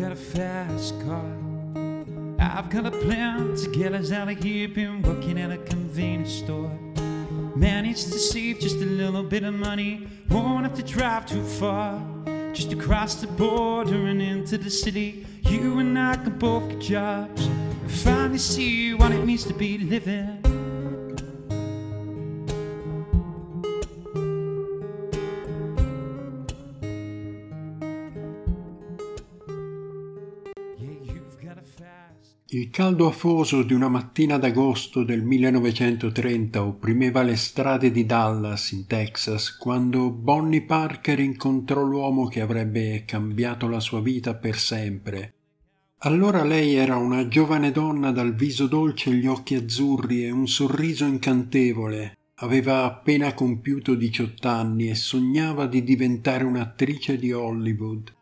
Got a fast car. I've got a plan to get us out of here. Been working at a convenience store. Managed to save just a little bit of money. Won't have to drive too far. Just across the border and into the city. You and I can both get jobs. Finally see what it means to be living. Il caldo afoso di una mattina d'agosto del 1930 opprimeva le strade di Dallas, in Texas, quando Bonnie Parker incontrò l'uomo che avrebbe cambiato la sua vita per sempre. Allora lei era una giovane donna dal viso dolce e gli occhi azzurri e un sorriso incantevole. Aveva appena compiuto 18 anni e sognava di diventare un'attrice di Hollywood.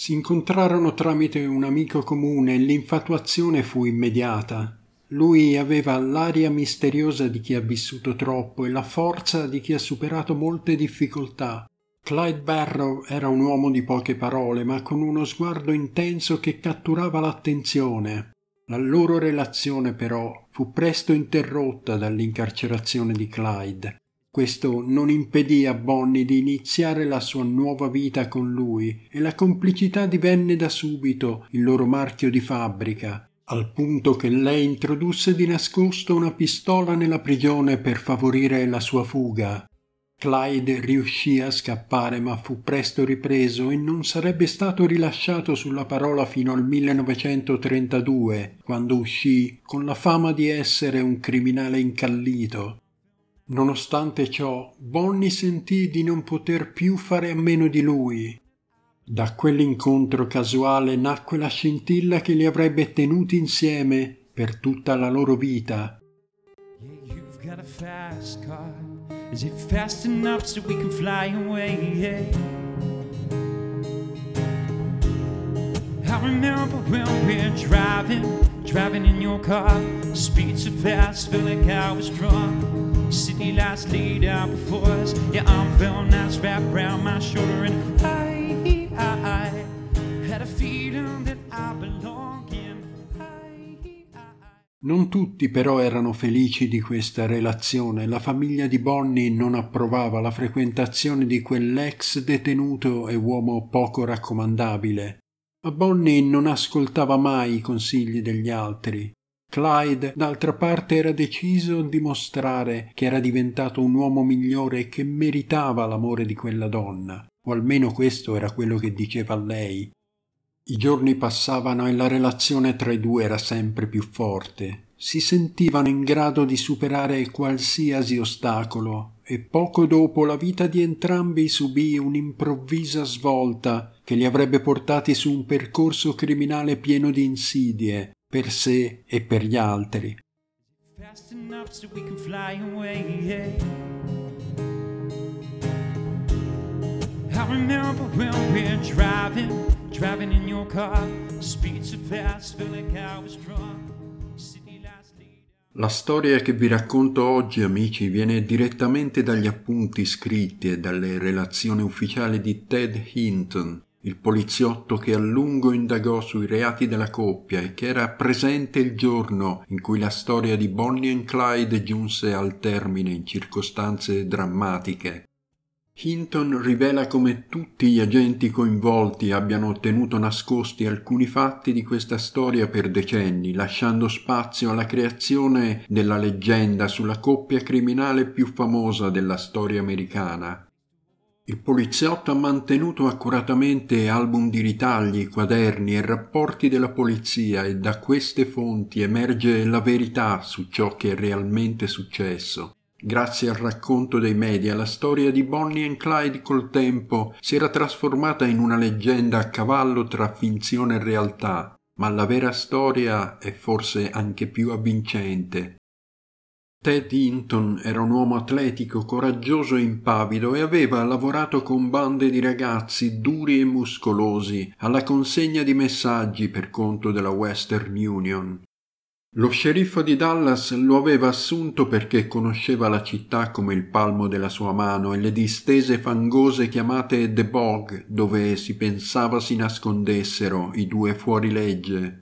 Si incontrarono tramite un amico comune e l'infatuazione fu immediata. Lui aveva l'aria misteriosa di chi ha vissuto troppo e la forza di chi ha superato molte difficoltà. Clyde Barrow era un uomo di poche parole, ma con uno sguardo intenso che catturava l'attenzione. La loro relazione però fu presto interrotta dall'incarcerazione di Clyde. Questo non impedì a Bonnie di iniziare la sua nuova vita con lui e la complicità divenne da subito il loro marchio di fabbrica, al punto che lei introdusse di nascosto una pistola nella prigione per favorire la sua fuga. Clyde riuscì a scappare ma fu presto ripreso e non sarebbe stato rilasciato sulla parola fino al 1932, quando uscì con la fama di essere un criminale incallito. Nonostante ciò, Bonnie sentì di non poter più fare a meno di lui. Da quell'incontro casuale nacque la scintilla che li avrebbe tenuti insieme per tutta la loro vita. I remember when we were driving, driving in your car. Speed so fast, feel like I was drunk. City lights laid out before us. Your arm felt nice wrapped around my shoulder, and I, I, I had a feeling that I belong in. I, I, Non tutti però erano felici di questa relazione. La famiglia di Bonnie non approvava la frequentazione di quell'ex detenuto e uomo poco raccomandabile. Ma Bonnie non ascoltava mai i consigli degli altri. Clyde, d'altra parte, era deciso a dimostrare che era diventato un uomo migliore e che meritava l'amore di quella donna, o almeno questo era quello che diceva a lei. I giorni passavano e la relazione tra i due era sempre più forte. Si sentivano in grado di superare qualsiasi ostacolo e poco dopo la vita di entrambi subì un'improvvisa svolta che li avrebbe portati su un percorso criminale pieno di insidie per sé e per gli altri. La storia che vi racconto oggi, amici, viene direttamente dagli appunti scritti e dalle relazioni ufficiali di Ted Hinton, il poliziotto che a lungo indagò sui reati della coppia e che era presente il giorno in cui la storia di Bonnie e Clyde giunse al termine in circostanze drammatiche. Hinton rivela come tutti gli agenti coinvolti abbiano tenuto nascosti alcuni fatti di questa storia per decenni, lasciando spazio alla creazione della leggenda sulla coppia criminale più famosa della storia americana. Il poliziotto ha mantenuto accuratamente album di ritagli, quaderni e rapporti della polizia e da queste fonti emerge la verità su ciò che è realmente successo. Grazie al racconto dei media, la storia di Bonnie e Clyde col tempo si era trasformata in una leggenda a cavallo tra finzione e realtà, ma la vera storia è forse anche più avvincente. Ted Hinton era un uomo atletico, coraggioso e impavido e aveva lavorato con bande di ragazzi duri e muscolosi alla consegna di messaggi per conto della Western Union. Lo sceriffo di Dallas lo aveva assunto perché conosceva la città come il palmo della sua mano e le distese fangose chiamate The Bog, dove si pensava si nascondessero i due fuorilegge.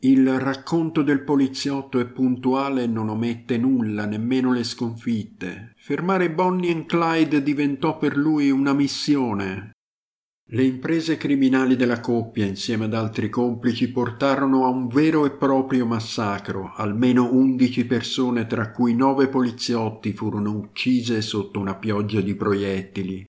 Il racconto del poliziotto è puntuale e non omette nulla, nemmeno le sconfitte. Fermare Bonnie e Clyde diventò per lui una missione, le imprese criminali della coppia, insieme ad altri complici, portarono a un vero e proprio massacro. Almeno undici persone, tra cui nove poliziotti, furono uccise sotto una pioggia di proiettili.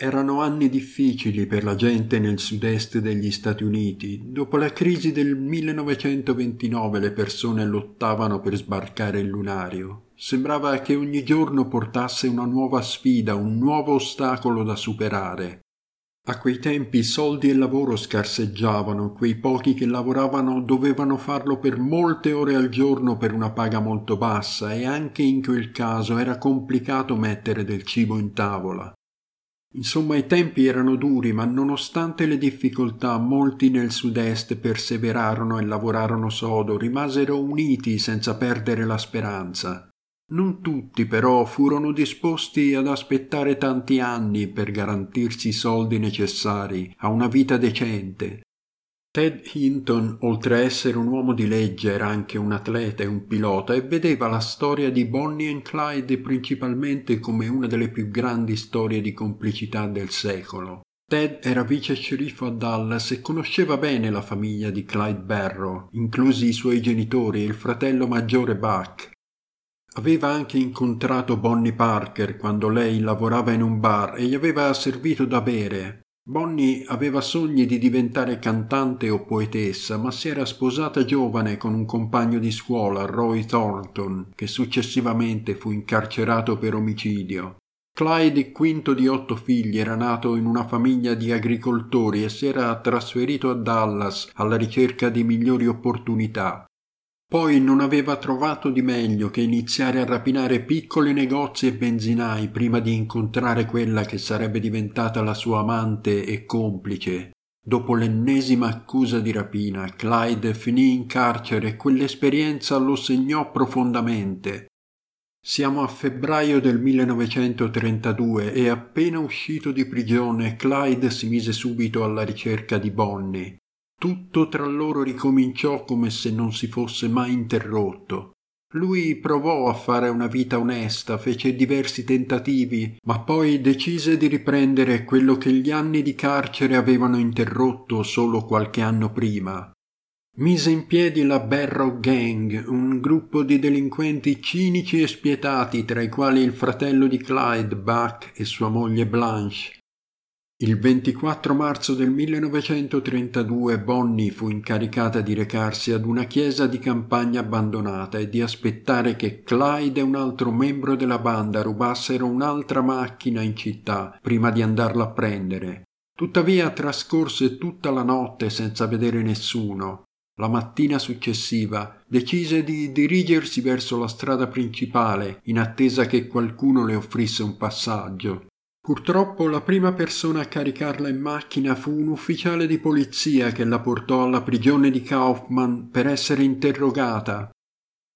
Erano anni difficili per la gente nel sud-est degli Stati Uniti. Dopo la crisi del 1929 le persone lottavano per sbarcare il lunario. Sembrava che ogni giorno portasse una nuova sfida, un nuovo ostacolo da superare. A quei tempi soldi e lavoro scarseggiavano, quei pochi che lavoravano dovevano farlo per molte ore al giorno per una paga molto bassa e anche in quel caso era complicato mettere del cibo in tavola. Insomma i tempi erano duri, ma nonostante le difficoltà molti nel sud-est perseverarono e lavorarono sodo, rimasero uniti senza perdere la speranza. Non tutti però furono disposti ad aspettare tanti anni per garantirsi i soldi necessari a una vita decente. Ted Hinton, oltre a essere un uomo di legge, era anche un atleta e un pilota e vedeva la storia di Bonnie e Clyde principalmente come una delle più grandi storie di complicità del secolo. Ted era vice sceriffo a Dallas e conosceva bene la famiglia di Clyde Barrow, inclusi i suoi genitori e il fratello maggiore Buck, Aveva anche incontrato Bonnie Parker quando lei lavorava in un bar e gli aveva servito da bere. Bonnie aveva sogni di diventare cantante o poetessa, ma si era sposata giovane con un compagno di scuola, Roy Thornton, che successivamente fu incarcerato per omicidio. Clyde, quinto di otto figli, era nato in una famiglia di agricoltori e si era trasferito a Dallas alla ricerca di migliori opportunità. Poi non aveva trovato di meglio che iniziare a rapinare piccoli negozi e benzinai prima di incontrare quella che sarebbe diventata la sua amante e complice. Dopo l'ennesima accusa di rapina, Clyde finì in carcere e quell'esperienza lo segnò profondamente. Siamo a febbraio del 1932 e appena uscito di prigione Clyde si mise subito alla ricerca di Bonnie. Tutto tra loro ricominciò come se non si fosse mai interrotto. Lui provò a fare una vita onesta, fece diversi tentativi, ma poi decise di riprendere quello che gli anni di carcere avevano interrotto solo qualche anno prima. Mise in piedi la Barrow Gang, un gruppo di delinquenti cinici e spietati, tra i quali il fratello di Clyde, Buck, e sua moglie Blanche. Il 24 marzo del 1932 Bonnie fu incaricata di recarsi ad una chiesa di campagna abbandonata e di aspettare che Clyde e un altro membro della banda rubassero un'altra macchina in città prima di andarla a prendere. Tuttavia trascorse tutta la notte senza vedere nessuno. La mattina successiva decise di dirigersi verso la strada principale in attesa che qualcuno le offrisse un passaggio. Purtroppo la prima persona a caricarla in macchina fu un ufficiale di polizia che la portò alla prigione di Kaufman per essere interrogata.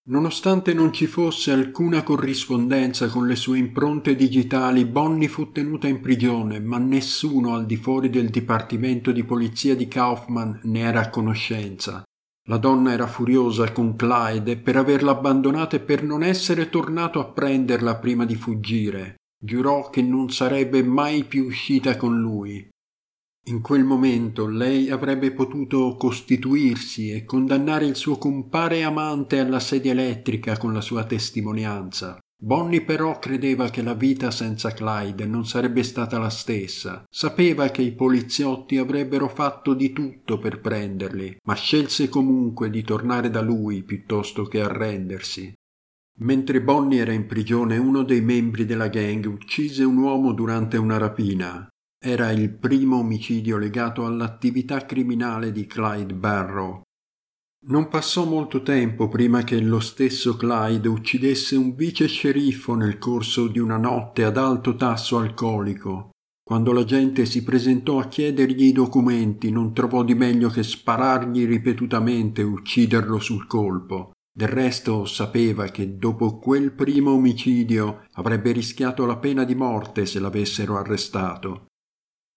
Nonostante non ci fosse alcuna corrispondenza con le sue impronte digitali, Bonnie fu tenuta in prigione, ma nessuno al di fuori del dipartimento di polizia di Kaufman ne era a conoscenza. La donna era furiosa con Clyde per averla abbandonata e per non essere tornato a prenderla prima di fuggire. Giurò che non sarebbe mai più uscita con lui. In quel momento lei avrebbe potuto costituirsi e condannare il suo compare amante alla sedia elettrica con la sua testimonianza. Bonnie però credeva che la vita senza Clyde non sarebbe stata la stessa. Sapeva che i poliziotti avrebbero fatto di tutto per prenderli, ma scelse comunque di tornare da lui piuttosto che arrendersi. Mentre Bonnie era in prigione, uno dei membri della gang uccise un uomo durante una rapina. Era il primo omicidio legato all'attività criminale di Clyde Barrow. Non passò molto tempo prima che lo stesso Clyde uccidesse un vice sceriffo nel corso di una notte ad alto tasso alcolico. Quando la gente si presentò a chiedergli i documenti, non trovò di meglio che sparargli ripetutamente e ucciderlo sul colpo. Del resto sapeva che dopo quel primo omicidio avrebbe rischiato la pena di morte se l'avessero arrestato.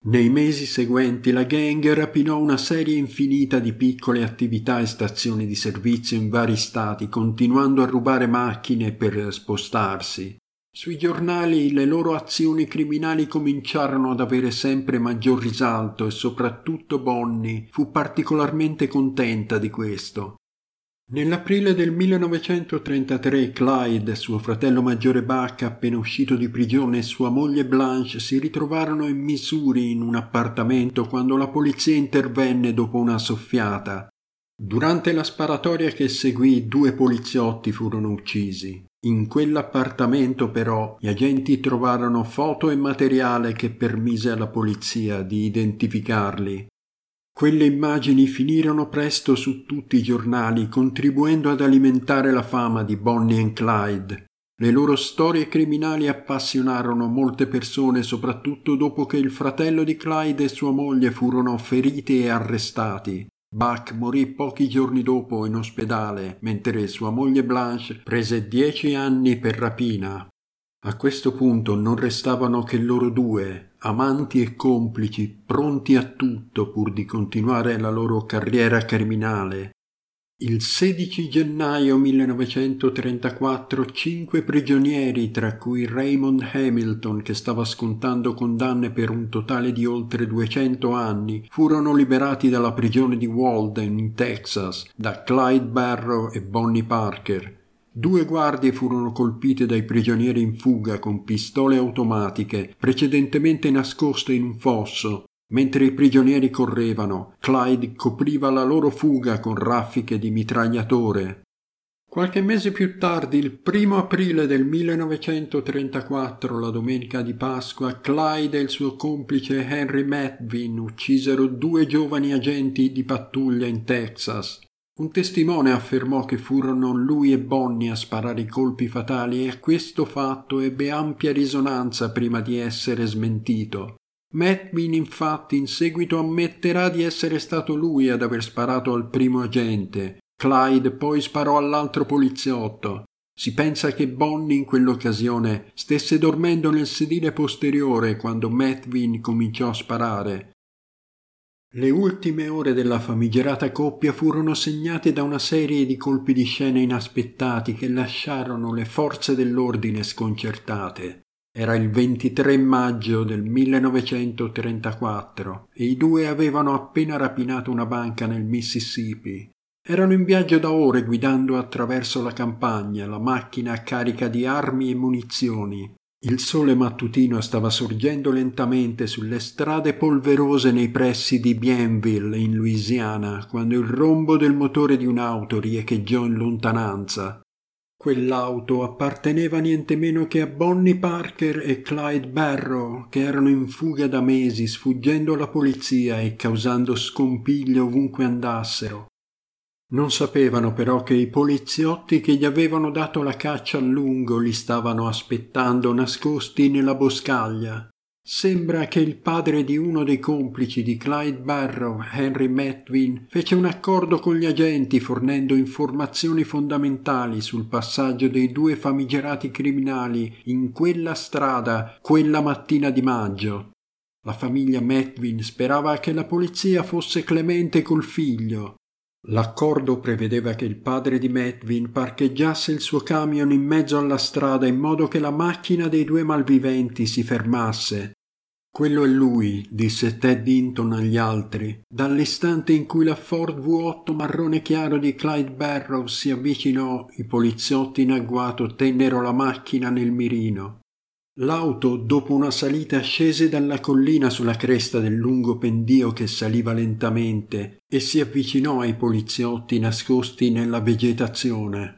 Nei mesi seguenti la gang rapinò una serie infinita di piccole attività e stazioni di servizio in vari stati, continuando a rubare macchine per spostarsi. Sui giornali le loro azioni criminali cominciarono ad avere sempre maggior risalto e soprattutto Bonnie fu particolarmente contenta di questo. Nell'aprile del 1933 Clyde, suo fratello maggiore Buck, appena uscito di prigione, e sua moglie Blanche si ritrovarono in Missouri in un appartamento quando la polizia intervenne dopo una soffiata. Durante la sparatoria che seguì due poliziotti furono uccisi. In quell'appartamento però gli agenti trovarono foto e materiale che permise alla polizia di identificarli. Quelle immagini finirono presto su tutti i giornali, contribuendo ad alimentare la fama di Bonnie e Clyde. Le loro storie criminali appassionarono molte persone, soprattutto dopo che il fratello di Clyde e sua moglie furono feriti e arrestati. Buck morì pochi giorni dopo in ospedale, mentre sua moglie Blanche prese dieci anni per rapina. A questo punto non restavano che loro due, amanti e complici, pronti a tutto pur di continuare la loro carriera criminale. Il 16 gennaio 1934 cinque prigionieri, tra cui Raymond Hamilton, che stava scontando condanne per un totale di oltre 200 anni, furono liberati dalla prigione di Walden, in Texas, da Clyde Barrow e Bonnie Parker, Due guardie furono colpite dai prigionieri in fuga con pistole automatiche precedentemente nascoste in un fosso. Mentre i prigionieri correvano, Clyde copriva la loro fuga con raffiche di mitragliatore. Qualche mese più tardi, il primo aprile del 1934, la domenica di Pasqua, Clyde e il suo complice Henry Medvin uccisero due giovani agenti di pattuglia in Texas. Un testimone affermò che furono lui e Bonnie a sparare i colpi fatali e questo fatto ebbe ampia risonanza prima di essere smentito. Metmin infatti in seguito ammetterà di essere stato lui ad aver sparato al primo agente. Clyde poi sparò all'altro poliziotto. Si pensa che Bonnie in quell'occasione stesse dormendo nel sedile posteriore quando Metvin cominciò a sparare. Le ultime ore della famigerata coppia furono segnate da una serie di colpi di scena inaspettati che lasciarono le forze dell'ordine sconcertate. Era il 23 maggio del 1934 e i due avevano appena rapinato una banca nel Mississippi. Erano in viaggio da ore guidando attraverso la campagna, la macchina carica di armi e munizioni. Il sole mattutino stava sorgendo lentamente sulle strade polverose nei pressi di Bienville, in Louisiana, quando il rombo del motore di un'auto riecheggiò in lontananza. Quell'auto apparteneva niente meno che a Bonnie Parker e Clyde Barrow, che erano in fuga da mesi, sfuggendo alla polizia e causando scompiglio ovunque andassero. Non sapevano però che i poliziotti che gli avevano dato la caccia a lungo li stavano aspettando nascosti nella boscaglia. Sembra che il padre di uno dei complici di Clyde Barrow, Henry Metwin, fece un accordo con gli agenti fornendo informazioni fondamentali sul passaggio dei due famigerati criminali in quella strada quella mattina di maggio. La famiglia Metwin sperava che la polizia fosse clemente col figlio, L'accordo prevedeva che il padre di Medvin parcheggiasse il suo camion in mezzo alla strada in modo che la macchina dei due malviventi si fermasse. Quello è lui, disse Ted Hinton agli altri, dall'istante in cui la Ford V8 marrone chiaro di Clyde Barrow si avvicinò, i poliziotti in agguato tennero la macchina nel mirino. L'auto, dopo una salita, scese dalla collina sulla cresta del lungo pendio che saliva lentamente e si avvicinò ai poliziotti nascosti nella vegetazione.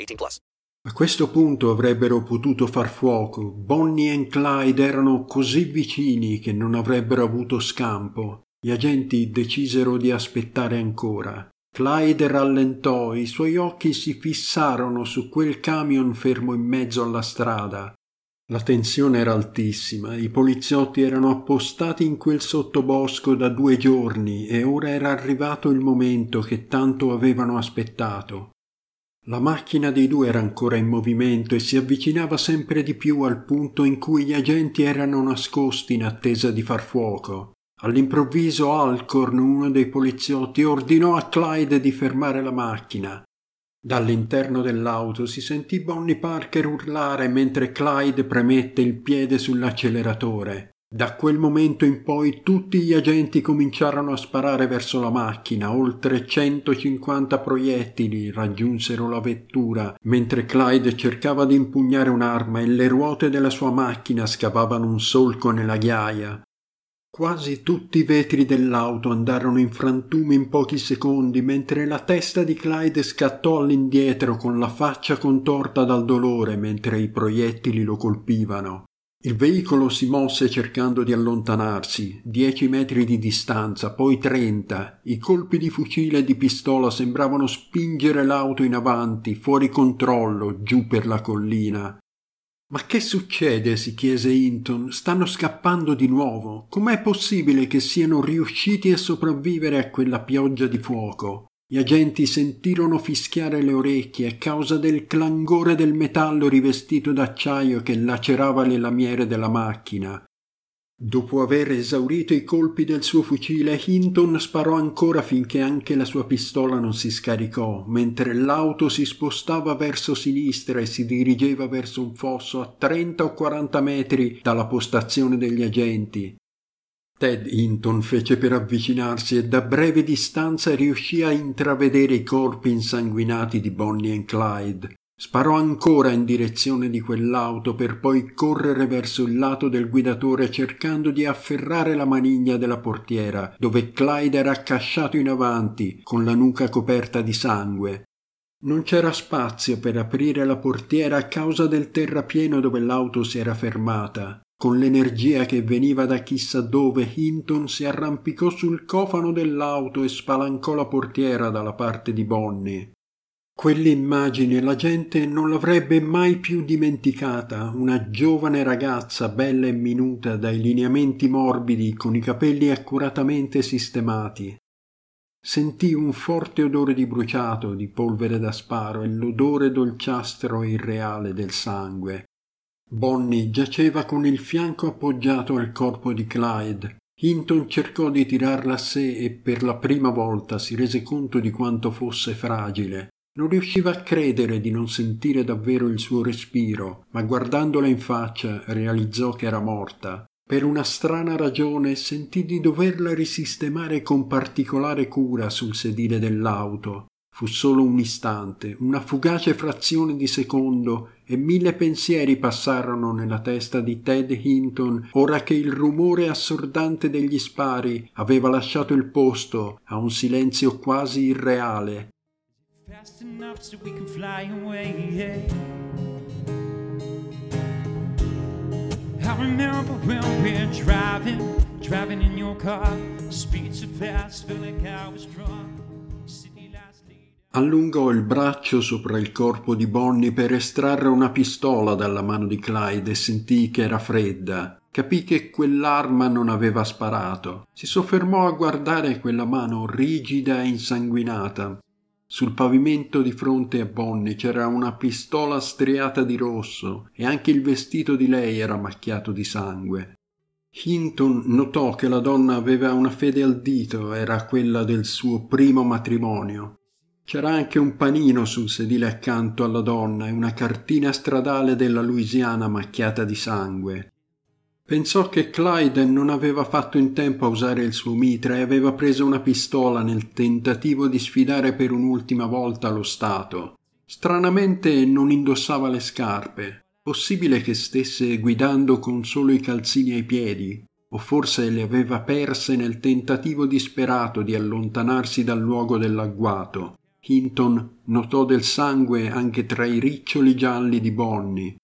18 plus. A questo punto avrebbero potuto far fuoco. Bonnie e Clyde erano così vicini che non avrebbero avuto scampo. Gli agenti decisero di aspettare ancora. Clyde rallentò, i suoi occhi si fissarono su quel camion fermo in mezzo alla strada. La tensione era altissima, i poliziotti erano appostati in quel sottobosco da due giorni e ora era arrivato il momento che tanto avevano aspettato. La macchina dei due era ancora in movimento e si avvicinava sempre di più al punto in cui gli agenti erano nascosti in attesa di far fuoco. All'improvviso Alcorn, uno dei poliziotti, ordinò a Clyde di fermare la macchina. Dall'interno dell'auto si sentì Bonnie Parker urlare mentre Clyde premette il piede sull'acceleratore. Da quel momento in poi tutti gli agenti cominciarono a sparare verso la macchina. Oltre 150 proiettili raggiunsero la vettura, mentre Clyde cercava di impugnare un'arma e le ruote della sua macchina scavavano un solco nella ghiaia. Quasi tutti i vetri dell'auto andarono in frantumi in pochi secondi, mentre la testa di Clyde scattò all'indietro con la faccia contorta dal dolore mentre i proiettili lo colpivano. Il veicolo si mosse cercando di allontanarsi, dieci metri di distanza, poi trenta. I colpi di fucile e di pistola sembravano spingere l'auto in avanti, fuori controllo, giù per la collina. Ma che succede? si chiese Hinton. Stanno scappando di nuovo. Com'è possibile che siano riusciti a sopravvivere a quella pioggia di fuoco? Gli agenti sentirono fischiare le orecchie a causa del clangore del metallo rivestito d'acciaio che lacerava le lamiere della macchina. Dopo aver esaurito i colpi del suo fucile, Hinton sparò ancora finché anche la sua pistola non si scaricò, mentre l'auto si spostava verso sinistra e si dirigeva verso un fosso a trenta o quaranta metri dalla postazione degli agenti. Ted Hinton fece per avvicinarsi e da breve distanza riuscì a intravedere i corpi insanguinati di Bonnie e Clyde. Sparò ancora in direzione di quell'auto per poi correre verso il lato del guidatore cercando di afferrare la maniglia della portiera, dove Clyde era accasciato in avanti, con la nuca coperta di sangue. Non c'era spazio per aprire la portiera a causa del terrapieno dove l'auto si era fermata. Con l'energia che veniva da chissà dove, Hinton si arrampicò sul cofano dell'auto e spalancò la portiera dalla parte di Bonnie. Quell'immagine la gente non l'avrebbe mai più dimenticata, una giovane ragazza bella e minuta dai lineamenti morbidi con i capelli accuratamente sistemati. Sentì un forte odore di bruciato, di polvere da sparo e l'odore dolciastro e irreale del sangue. Bonnie giaceva con il fianco appoggiato al corpo di Clyde. Hinton cercò di tirarla a sé e per la prima volta si rese conto di quanto fosse fragile. Non riusciva a credere di non sentire davvero il suo respiro, ma guardandola in faccia realizzò che era morta. Per una strana ragione sentì di doverla risistemare con particolare cura sul sedile dell'auto. Fu solo un istante, una fugace frazione di secondo, e mille pensieri passarono nella testa di Ted Hinton ora che il rumore assordante degli spari aveva lasciato il posto a un silenzio quasi irreale. Fast enough so we can fly away. I remember when we're driving, driving in your car. Speed so fast, feel like I was drunk. Allungò il braccio sopra il corpo di Bonnie per estrarre una pistola dalla mano di Clyde e sentì che era fredda. Capì che quell'arma non aveva sparato. Si soffermò a guardare quella mano rigida e insanguinata. Sul pavimento di fronte a Bonnie c'era una pistola striata di rosso e anche il vestito di lei era macchiato di sangue. Hinton notò che la donna aveva una fede al dito, era quella del suo primo matrimonio. C'era anche un panino sul sedile accanto alla donna e una cartina stradale della Louisiana macchiata di sangue. Pensò che Clyde non aveva fatto in tempo a usare il suo mitra e aveva preso una pistola nel tentativo di sfidare per un'ultima volta lo Stato. Stranamente non indossava le scarpe. Possibile che stesse guidando con solo i calzini ai piedi, o forse le aveva perse nel tentativo disperato di allontanarsi dal luogo dell'agguato. Hinton notò del sangue anche tra i riccioli gialli di Bonnie.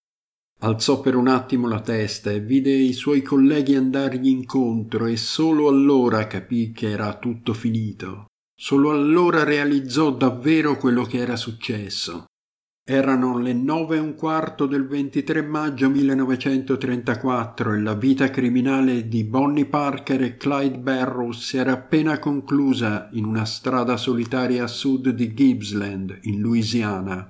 Alzò per un attimo la testa e vide i suoi colleghi andargli incontro e solo allora capì che era tutto finito. Solo allora realizzò davvero quello che era successo. Erano le nove e un quarto del 23 maggio 1934 e la vita criminale di Bonnie Parker e Clyde Barrows si era appena conclusa in una strada solitaria a sud di Gippsland, in Louisiana.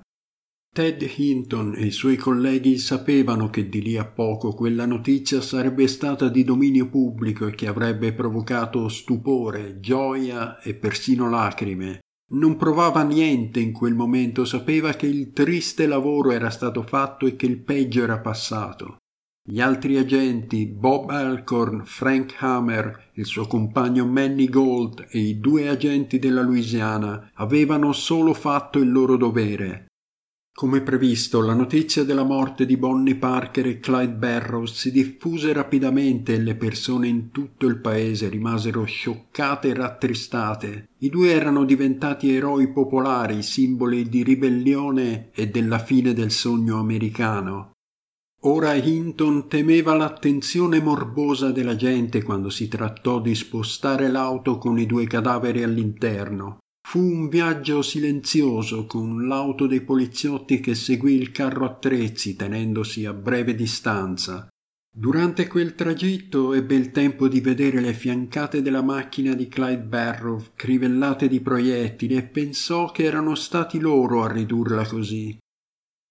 Ted Hinton e i suoi colleghi sapevano che di lì a poco quella notizia sarebbe stata di dominio pubblico e che avrebbe provocato stupore, gioia e persino lacrime. Non provava niente in quel momento, sapeva che il triste lavoro era stato fatto e che il peggio era passato. Gli altri agenti, Bob Alcorn, Frank Hammer, il suo compagno Manny Gold e i due agenti della Louisiana, avevano solo fatto il loro dovere. Come previsto, la notizia della morte di Bonnie Parker e Clyde Barrows si diffuse rapidamente e le persone in tutto il paese rimasero scioccate e rattristate. I due erano diventati eroi popolari, simboli di ribellione e della fine del sogno americano. Ora Hinton temeva l'attenzione morbosa della gente quando si trattò di spostare l'auto con i due cadaveri all'interno. Fu un viaggio silenzioso con l'auto dei poliziotti che seguì il carro attrezzi tenendosi a breve distanza. Durante quel tragitto ebbe il tempo di vedere le fiancate della macchina di Clyde Barrow crivellate di proiettili e pensò che erano stati loro a ridurla così.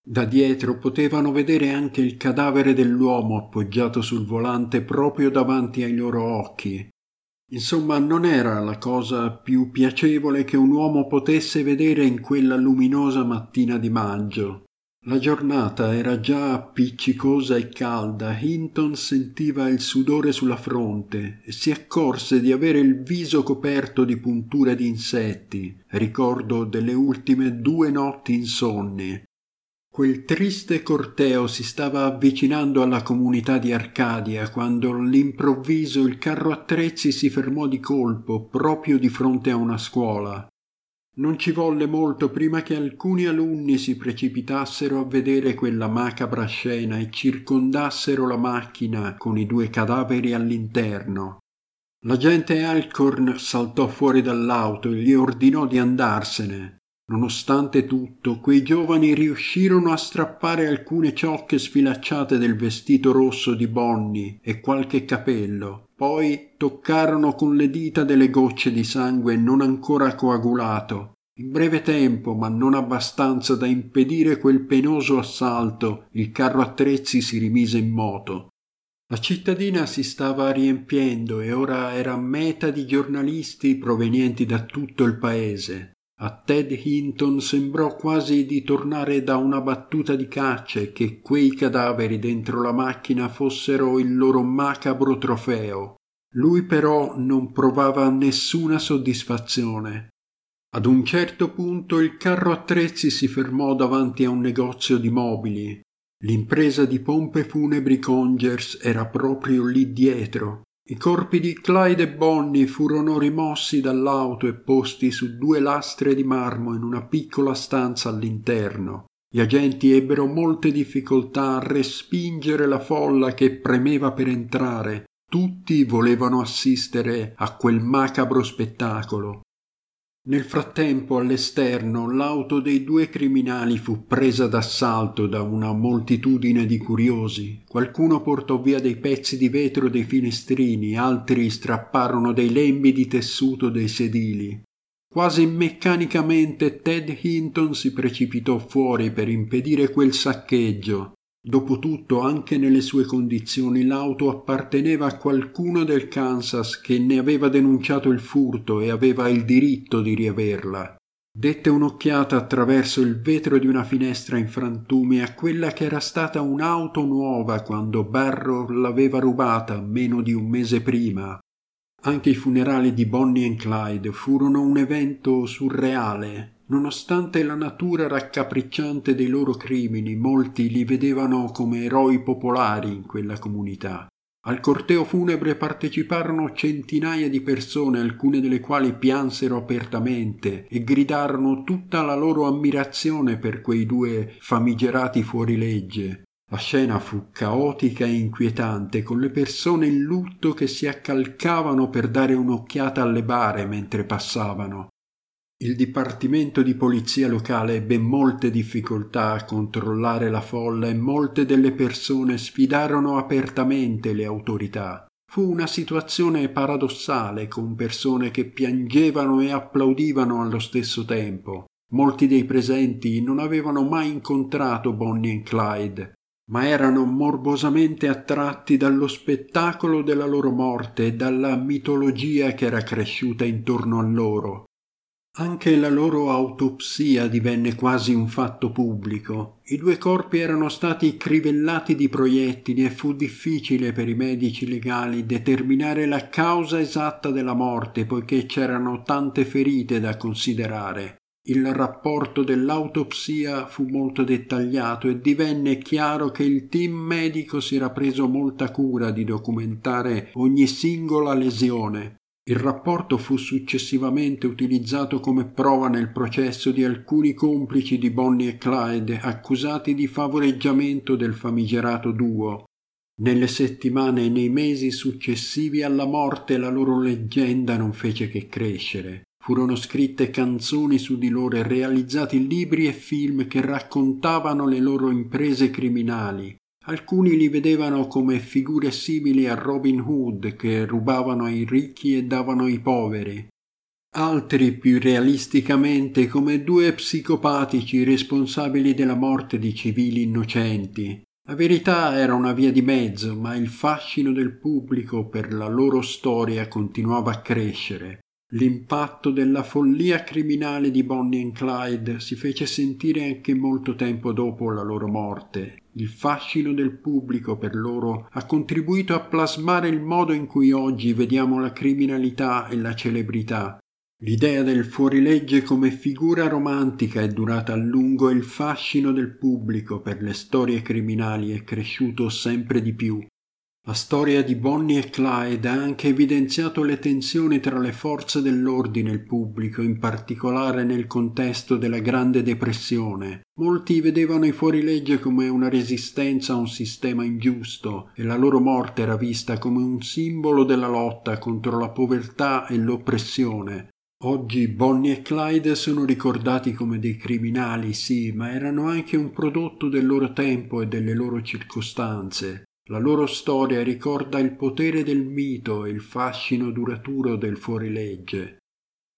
Da dietro potevano vedere anche il cadavere dell'uomo appoggiato sul volante proprio davanti ai loro occhi. Insomma, non era la cosa più piacevole che un uomo potesse vedere in quella luminosa mattina di maggio. La giornata era già appiccicosa e calda. Hinton sentiva il sudore sulla fronte e si accorse di avere il viso coperto di punture di insetti, ricordo delle ultime due notti insonni. Quel triste corteo si stava avvicinando alla comunità di Arcadia quando all'improvviso il carro attrezzi si fermò di colpo proprio di fronte a una scuola. Non ci volle molto prima che alcuni alunni si precipitassero a vedere quella macabra scena e circondassero la macchina con i due cadaveri all'interno. L'agente Alcorn saltò fuori dall'auto e gli ordinò di andarsene. Nonostante tutto, quei giovani riuscirono a strappare alcune ciocche sfilacciate del vestito rosso di Bonnie e qualche capello. Poi toccarono con le dita delle gocce di sangue non ancora coagulato. In breve tempo, ma non abbastanza da impedire quel penoso assalto, il carro attrezzi si rimise in moto. La cittadina si stava riempiendo e ora era meta di giornalisti provenienti da tutto il paese. A Ted Hinton sembrò quasi di tornare da una battuta di caccia e che quei cadaveri dentro la macchina fossero il loro macabro trofeo. Lui però non provava nessuna soddisfazione. Ad un certo punto il carro attrezzi si fermò davanti a un negozio di mobili. L'impresa di pompe funebri Congers era proprio lì dietro. I corpi di Clyde e Bonnie furono rimossi dall'auto e posti su due lastre di marmo in una piccola stanza all'interno. Gli agenti ebbero molte difficoltà a respingere la folla che premeva per entrare. Tutti volevano assistere a quel macabro spettacolo. Nel frattempo, all'esterno, l'auto dei due criminali fu presa d'assalto da una moltitudine di curiosi. Qualcuno portò via dei pezzi di vetro dei finestrini, altri strapparono dei lembi di tessuto dei sedili. Quasi meccanicamente Ted Hinton si precipitò fuori per impedire quel saccheggio Dopotutto, anche nelle sue condizioni, l'auto apparteneva a qualcuno del Kansas che ne aveva denunciato il furto e aveva il diritto di riaverla. Dette un'occhiata attraverso il vetro di una finestra in frantumi a quella che era stata un'auto nuova quando Barrow l'aveva rubata meno di un mese prima. Anche i funerali di Bonnie e Clyde furono un evento surreale. Nonostante la natura raccapricciante dei loro crimini, molti li vedevano come eroi popolari in quella comunità. Al corteo funebre parteciparono centinaia di persone, alcune delle quali piansero apertamente e gridarono tutta la loro ammirazione per quei due famigerati fuorilegge. La scena fu caotica e inquietante, con le persone in lutto che si accalcavano per dare un'occhiata alle bare mentre passavano. Il dipartimento di polizia locale ebbe molte difficoltà a controllare la folla e molte delle persone sfidarono apertamente le autorità. Fu una situazione paradossale con persone che piangevano e applaudivano allo stesso tempo. Molti dei presenti non avevano mai incontrato Bonnie e Clyde, ma erano morbosamente attratti dallo spettacolo della loro morte e dalla mitologia che era cresciuta intorno a loro. Anche la loro autopsia divenne quasi un fatto pubblico. I due corpi erano stati crivellati di proiettili e fu difficile per i medici legali determinare la causa esatta della morte poiché c'erano tante ferite da considerare. Il rapporto dell'autopsia fu molto dettagliato e divenne chiaro che il team medico si era preso molta cura di documentare ogni singola lesione. Il rapporto fu successivamente utilizzato come prova nel processo di alcuni complici di Bonnie e Clyde accusati di favoreggiamento del famigerato duo. Nelle settimane e nei mesi successivi alla morte la loro leggenda non fece che crescere. Furono scritte canzoni su di loro e realizzati libri e film che raccontavano le loro imprese criminali, Alcuni li vedevano come figure simili a Robin Hood che rubavano ai ricchi e davano ai poveri, altri più realisticamente come due psicopatici responsabili della morte di civili innocenti. La verità era una via di mezzo, ma il fascino del pubblico per la loro storia continuava a crescere. L'impatto della follia criminale di Bonnie e Clyde si fece sentire anche molto tempo dopo la loro morte. Il fascino del pubblico per loro ha contribuito a plasmare il modo in cui oggi vediamo la criminalità e la celebrità. L'idea del fuorilegge come figura romantica è durata a lungo e il fascino del pubblico per le storie criminali è cresciuto sempre di più. La storia di Bonnie e Clyde ha anche evidenziato le tensioni tra le forze dell'ordine e il pubblico, in particolare nel contesto della Grande Depressione. Molti vedevano i fuorilegge come una resistenza a un sistema ingiusto e la loro morte era vista come un simbolo della lotta contro la povertà e l'oppressione. Oggi Bonnie e Clyde sono ricordati come dei criminali, sì, ma erano anche un prodotto del loro tempo e delle loro circostanze. La loro storia ricorda il potere del mito e il fascino duraturo del fuorilegge.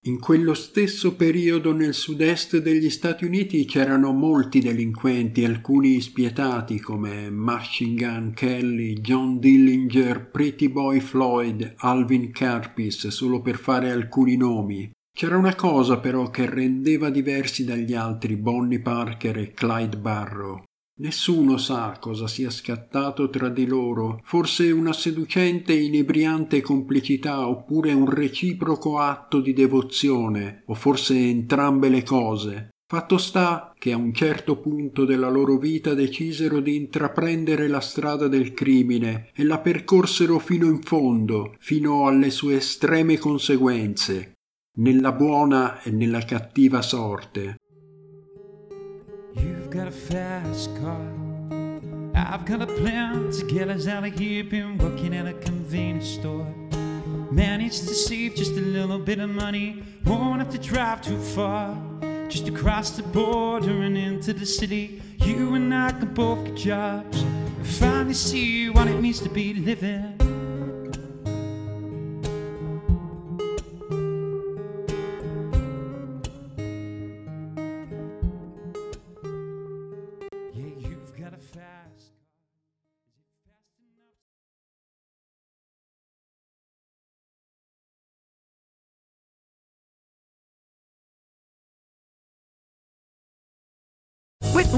In quello stesso periodo nel sud-est degli Stati Uniti c'erano molti delinquenti, alcuni spietati come Machine Gun Kelly, John Dillinger, Pretty Boy Floyd, Alvin Karpis, solo per fare alcuni nomi. C'era una cosa però che rendeva diversi dagli altri Bonnie Parker e Clyde Barrow. Nessuno sa cosa sia scattato tra di loro, forse una seducente e inebriante complicità oppure un reciproco atto di devozione, o forse entrambe le cose. Fatto sta che a un certo punto della loro vita decisero di intraprendere la strada del crimine e la percorsero fino in fondo, fino alle sue estreme conseguenze, nella buona e nella cattiva sorte. You've got a fast car. I've got a plan to get us out of here. Been working at a convenience store. Managed to save just a little bit of money. Won't have to drive too far. Just across the border and into the city. You and I can both get jobs. Finally see what it means to be living.